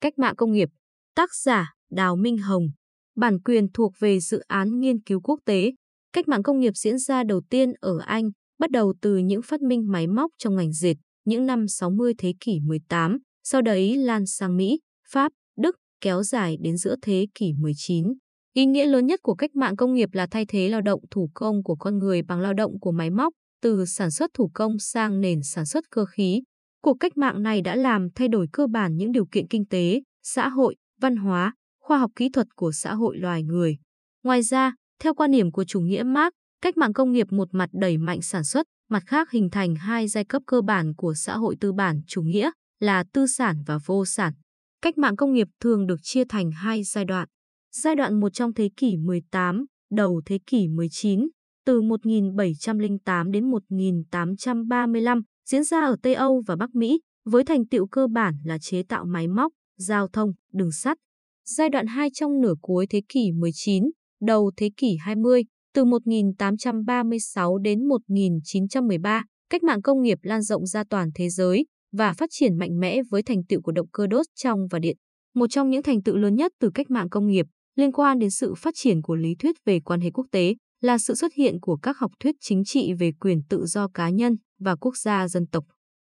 Cách mạng công nghiệp. Tác giả Đào Minh Hồng. Bản quyền thuộc về dự án nghiên cứu quốc tế. Cách mạng công nghiệp diễn ra đầu tiên ở Anh, bắt đầu từ những phát minh máy móc trong ngành dệt những năm 60 thế kỷ 18, sau đấy lan sang Mỹ, Pháp, Đức, kéo dài đến giữa thế kỷ 19. Ý nghĩa lớn nhất của cách mạng công nghiệp là thay thế lao động thủ công của con người bằng lao động của máy móc, từ sản xuất thủ công sang nền sản xuất cơ khí. Cuộc cách mạng này đã làm thay đổi cơ bản những điều kiện kinh tế, xã hội, văn hóa, khoa học kỹ thuật của xã hội loài người. Ngoài ra, theo quan điểm của chủ nghĩa Marx, cách mạng công nghiệp một mặt đẩy mạnh sản xuất, mặt khác hình thành hai giai cấp cơ bản của xã hội tư bản chủ nghĩa là tư sản và vô sản. Cách mạng công nghiệp thường được chia thành hai giai đoạn. Giai đoạn một trong thế kỷ 18, đầu thế kỷ 19, từ 1708 đến 1835, diễn ra ở Tây Âu và Bắc Mỹ, với thành tựu cơ bản là chế tạo máy móc, giao thông, đường sắt. Giai đoạn 2 trong nửa cuối thế kỷ 19, đầu thế kỷ 20, từ 1836 đến 1913, cách mạng công nghiệp lan rộng ra toàn thế giới và phát triển mạnh mẽ với thành tựu của động cơ đốt trong và điện. Một trong những thành tựu lớn nhất từ cách mạng công nghiệp liên quan đến sự phát triển của lý thuyết về quan hệ quốc tế là sự xuất hiện của các học thuyết chính trị về quyền tự do cá nhân và quốc gia dân tộc.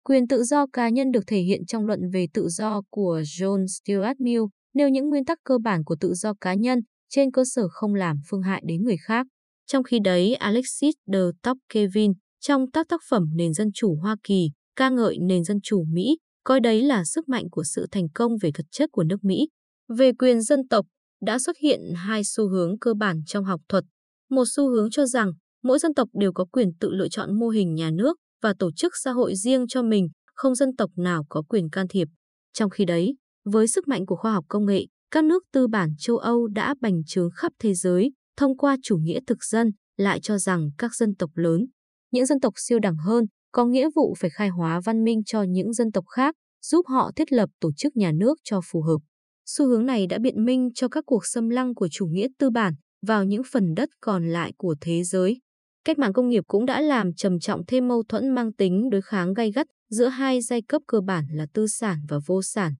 Quyền tự do cá nhân được thể hiện trong luận về tự do của John Stuart Mill, nêu những nguyên tắc cơ bản của tự do cá nhân trên cơ sở không làm phương hại đến người khác. Trong khi đấy, Alexis de Tocqueville trong các tác phẩm Nền Dân Chủ Hoa Kỳ ca ngợi nền dân chủ Mỹ, coi đấy là sức mạnh của sự thành công về thực chất của nước Mỹ. Về quyền dân tộc, đã xuất hiện hai xu hướng cơ bản trong học thuật. Một xu hướng cho rằng mỗi dân tộc đều có quyền tự lựa chọn mô hình nhà nước và tổ chức xã hội riêng cho mình, không dân tộc nào có quyền can thiệp. Trong khi đấy, với sức mạnh của khoa học công nghệ, các nước tư bản châu Âu đã bành trướng khắp thế giới thông qua chủ nghĩa thực dân, lại cho rằng các dân tộc lớn, những dân tộc siêu đẳng hơn, có nghĩa vụ phải khai hóa văn minh cho những dân tộc khác, giúp họ thiết lập tổ chức nhà nước cho phù hợp. Xu hướng này đã biện minh cho các cuộc xâm lăng của chủ nghĩa tư bản vào những phần đất còn lại của thế giới. Cách mạng công nghiệp cũng đã làm trầm trọng thêm mâu thuẫn mang tính đối kháng gay gắt giữa hai giai cấp cơ bản là tư sản và vô sản.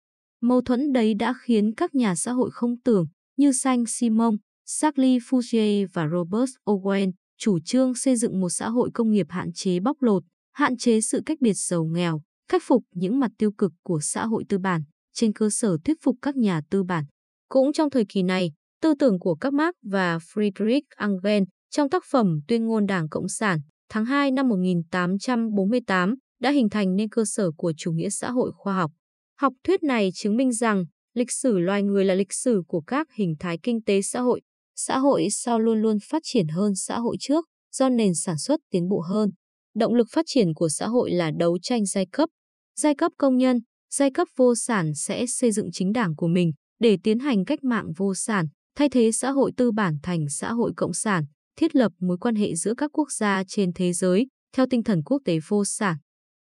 Mâu thuẫn đấy đã khiến các nhà xã hội không tưởng như Saint Simon, Charlie Fourier và Robert Owen chủ trương xây dựng một xã hội công nghiệp hạn chế bóc lột, hạn chế sự cách biệt giàu nghèo, khắc phục những mặt tiêu cực của xã hội tư bản trên cơ sở thuyết phục các nhà tư bản. Cũng trong thời kỳ này, tư tưởng của các Marx và Friedrich Engels trong tác phẩm Tuyên ngôn Đảng Cộng sản tháng 2 năm 1848 đã hình thành nên cơ sở của chủ nghĩa xã hội khoa học. Học thuyết này chứng minh rằng lịch sử loài người là lịch sử của các hình thái kinh tế xã hội. Xã hội sau luôn luôn phát triển hơn xã hội trước do nền sản xuất tiến bộ hơn. Động lực phát triển của xã hội là đấu tranh giai cấp. Giai cấp công nhân, giai cấp vô sản sẽ xây dựng chính đảng của mình để tiến hành cách mạng vô sản, thay thế xã hội tư bản thành xã hội cộng sản, thiết lập mối quan hệ giữa các quốc gia trên thế giới theo tinh thần quốc tế vô sản.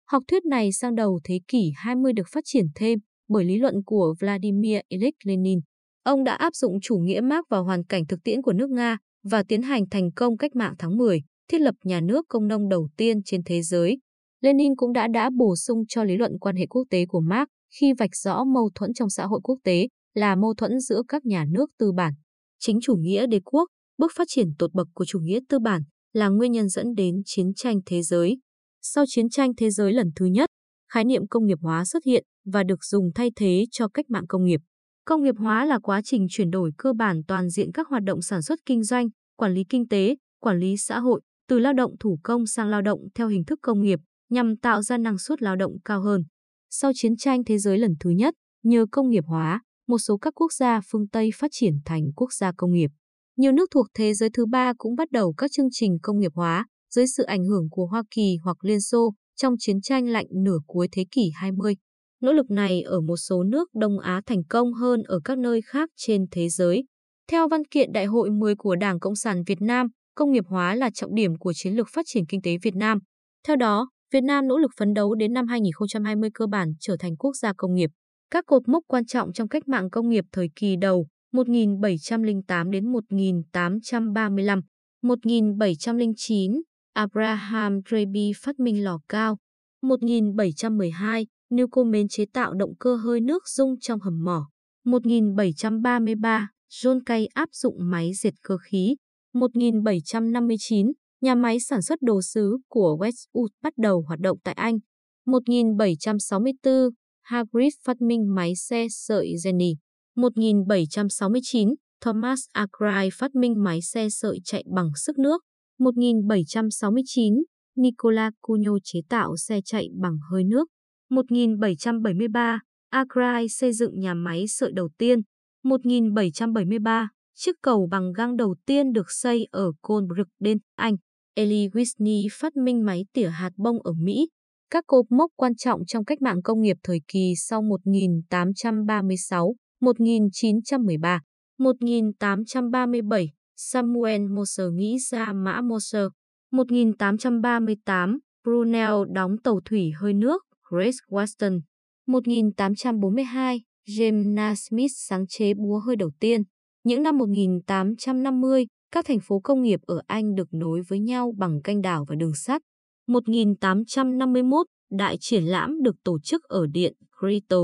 Học thuyết này sang đầu thế kỷ 20 được phát triển thêm bởi lý luận của Vladimir Ilyich Lenin. Ông đã áp dụng chủ nghĩa Marx vào hoàn cảnh thực tiễn của nước Nga và tiến hành thành công cách mạng tháng 10 thiết lập nhà nước công nông đầu tiên trên thế giới. Lenin cũng đã đã bổ sung cho lý luận quan hệ quốc tế của Marx khi vạch rõ mâu thuẫn trong xã hội quốc tế là mâu thuẫn giữa các nhà nước tư bản. Chính chủ nghĩa đế quốc, bước phát triển tột bậc của chủ nghĩa tư bản là nguyên nhân dẫn đến chiến tranh thế giới. Sau chiến tranh thế giới lần thứ nhất, khái niệm công nghiệp hóa xuất hiện và được dùng thay thế cho cách mạng công nghiệp. Công nghiệp hóa là quá trình chuyển đổi cơ bản toàn diện các hoạt động sản xuất kinh doanh, quản lý kinh tế, quản lý xã hội, từ lao động thủ công sang lao động theo hình thức công nghiệp nhằm tạo ra năng suất lao động cao hơn. Sau chiến tranh thế giới lần thứ nhất, nhờ công nghiệp hóa, một số các quốc gia phương Tây phát triển thành quốc gia công nghiệp. Nhiều nước thuộc thế giới thứ ba cũng bắt đầu các chương trình công nghiệp hóa dưới sự ảnh hưởng của Hoa Kỳ hoặc Liên Xô trong chiến tranh lạnh nửa cuối thế kỷ 20. Nỗ lực này ở một số nước Đông Á thành công hơn ở các nơi khác trên thế giới. Theo văn kiện Đại hội 10 của Đảng Cộng sản Việt Nam, công nghiệp hóa là trọng điểm của chiến lược phát triển kinh tế Việt Nam. Theo đó, Việt Nam nỗ lực phấn đấu đến năm 2020 cơ bản trở thành quốc gia công nghiệp. Các cột mốc quan trọng trong cách mạng công nghiệp thời kỳ đầu 1708 đến 1835, 1709, Abraham Drabby phát minh lò cao, 1712, Newcomen chế tạo động cơ hơi nước dung trong hầm mỏ, 1733, John Kay áp dụng máy dệt cơ khí. 1759, nhà máy sản xuất đồ sứ của Westwood bắt đầu hoạt động tại Anh. 1764, Hargreaves phát minh máy xe sợi Jenny. 1769, Thomas Arkwright phát minh máy xe sợi chạy bằng sức nước. 1769, Nicola Cugno chế tạo xe chạy bằng hơi nước. 1773, Arkwright xây dựng nhà máy sợi đầu tiên. 1773, chiếc cầu bằng gang đầu tiên được xây ở Colbrugden, Anh. Eli Whitney phát minh máy tỉa hạt bông ở Mỹ. Các cột mốc quan trọng trong cách mạng công nghiệp thời kỳ sau 1836, 1913, 1837, Samuel Moser nghĩ ra mã Moser. 1838, Brunel đóng tàu thủy hơi nước Grace Weston. 1842, James Nasmith sáng chế búa hơi đầu tiên. Những năm 1850, các thành phố công nghiệp ở Anh được nối với nhau bằng kênh đảo và đường sắt. 1851, đại triển lãm được tổ chức ở Điện Crystal.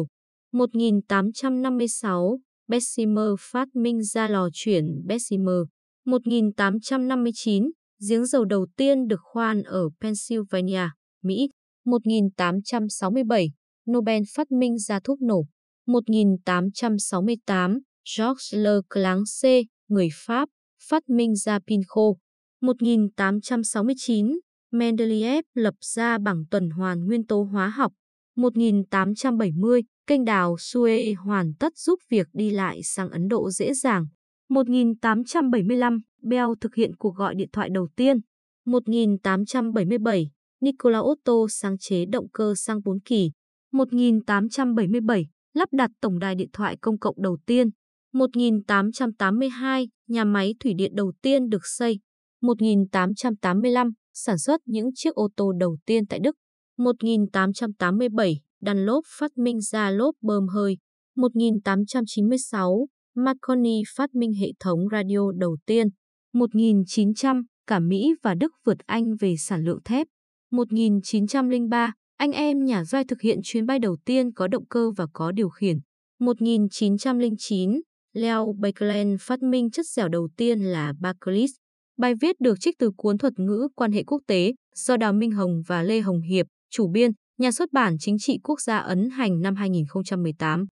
1856, Bessemer phát minh ra lò chuyển Bessemer. 1859, giếng dầu đầu tiên được khoan ở Pennsylvania, Mỹ. 1867, Nobel phát minh ra thuốc nổ. 1868, Georges Leclanché, người Pháp, phát minh ra pin khô. 1869, Mendeleev lập ra bảng tuần hoàn nguyên tố hóa học. 1870, kênh đào Suez hoàn tất giúp việc đi lại sang Ấn Độ dễ dàng. 1875, Bell thực hiện cuộc gọi điện thoại đầu tiên. 1877, Nikola Otto sáng chế động cơ sang 4 kỳ. 1877, lắp đặt tổng đài điện thoại công cộng đầu tiên. 1882, nhà máy thủy điện đầu tiên được xây. 1885, sản xuất những chiếc ô tô đầu tiên tại Đức. 1887, Dunlop phát minh ra lốp bơm hơi. 1896, Marconi phát minh hệ thống radio đầu tiên. 1900, cả Mỹ và Đức vượt Anh về sản lượng thép. 1903, anh em nhà Doanh thực hiện chuyến bay đầu tiên có động cơ và có điều khiển. 1909, Leo Baekeland phát minh chất dẻo đầu tiên là Bakelite. Bài viết được trích từ cuốn thuật ngữ quan hệ quốc tế do Đào Minh Hồng và Lê Hồng Hiệp, chủ biên, nhà xuất bản chính trị quốc gia ấn hành năm 2018.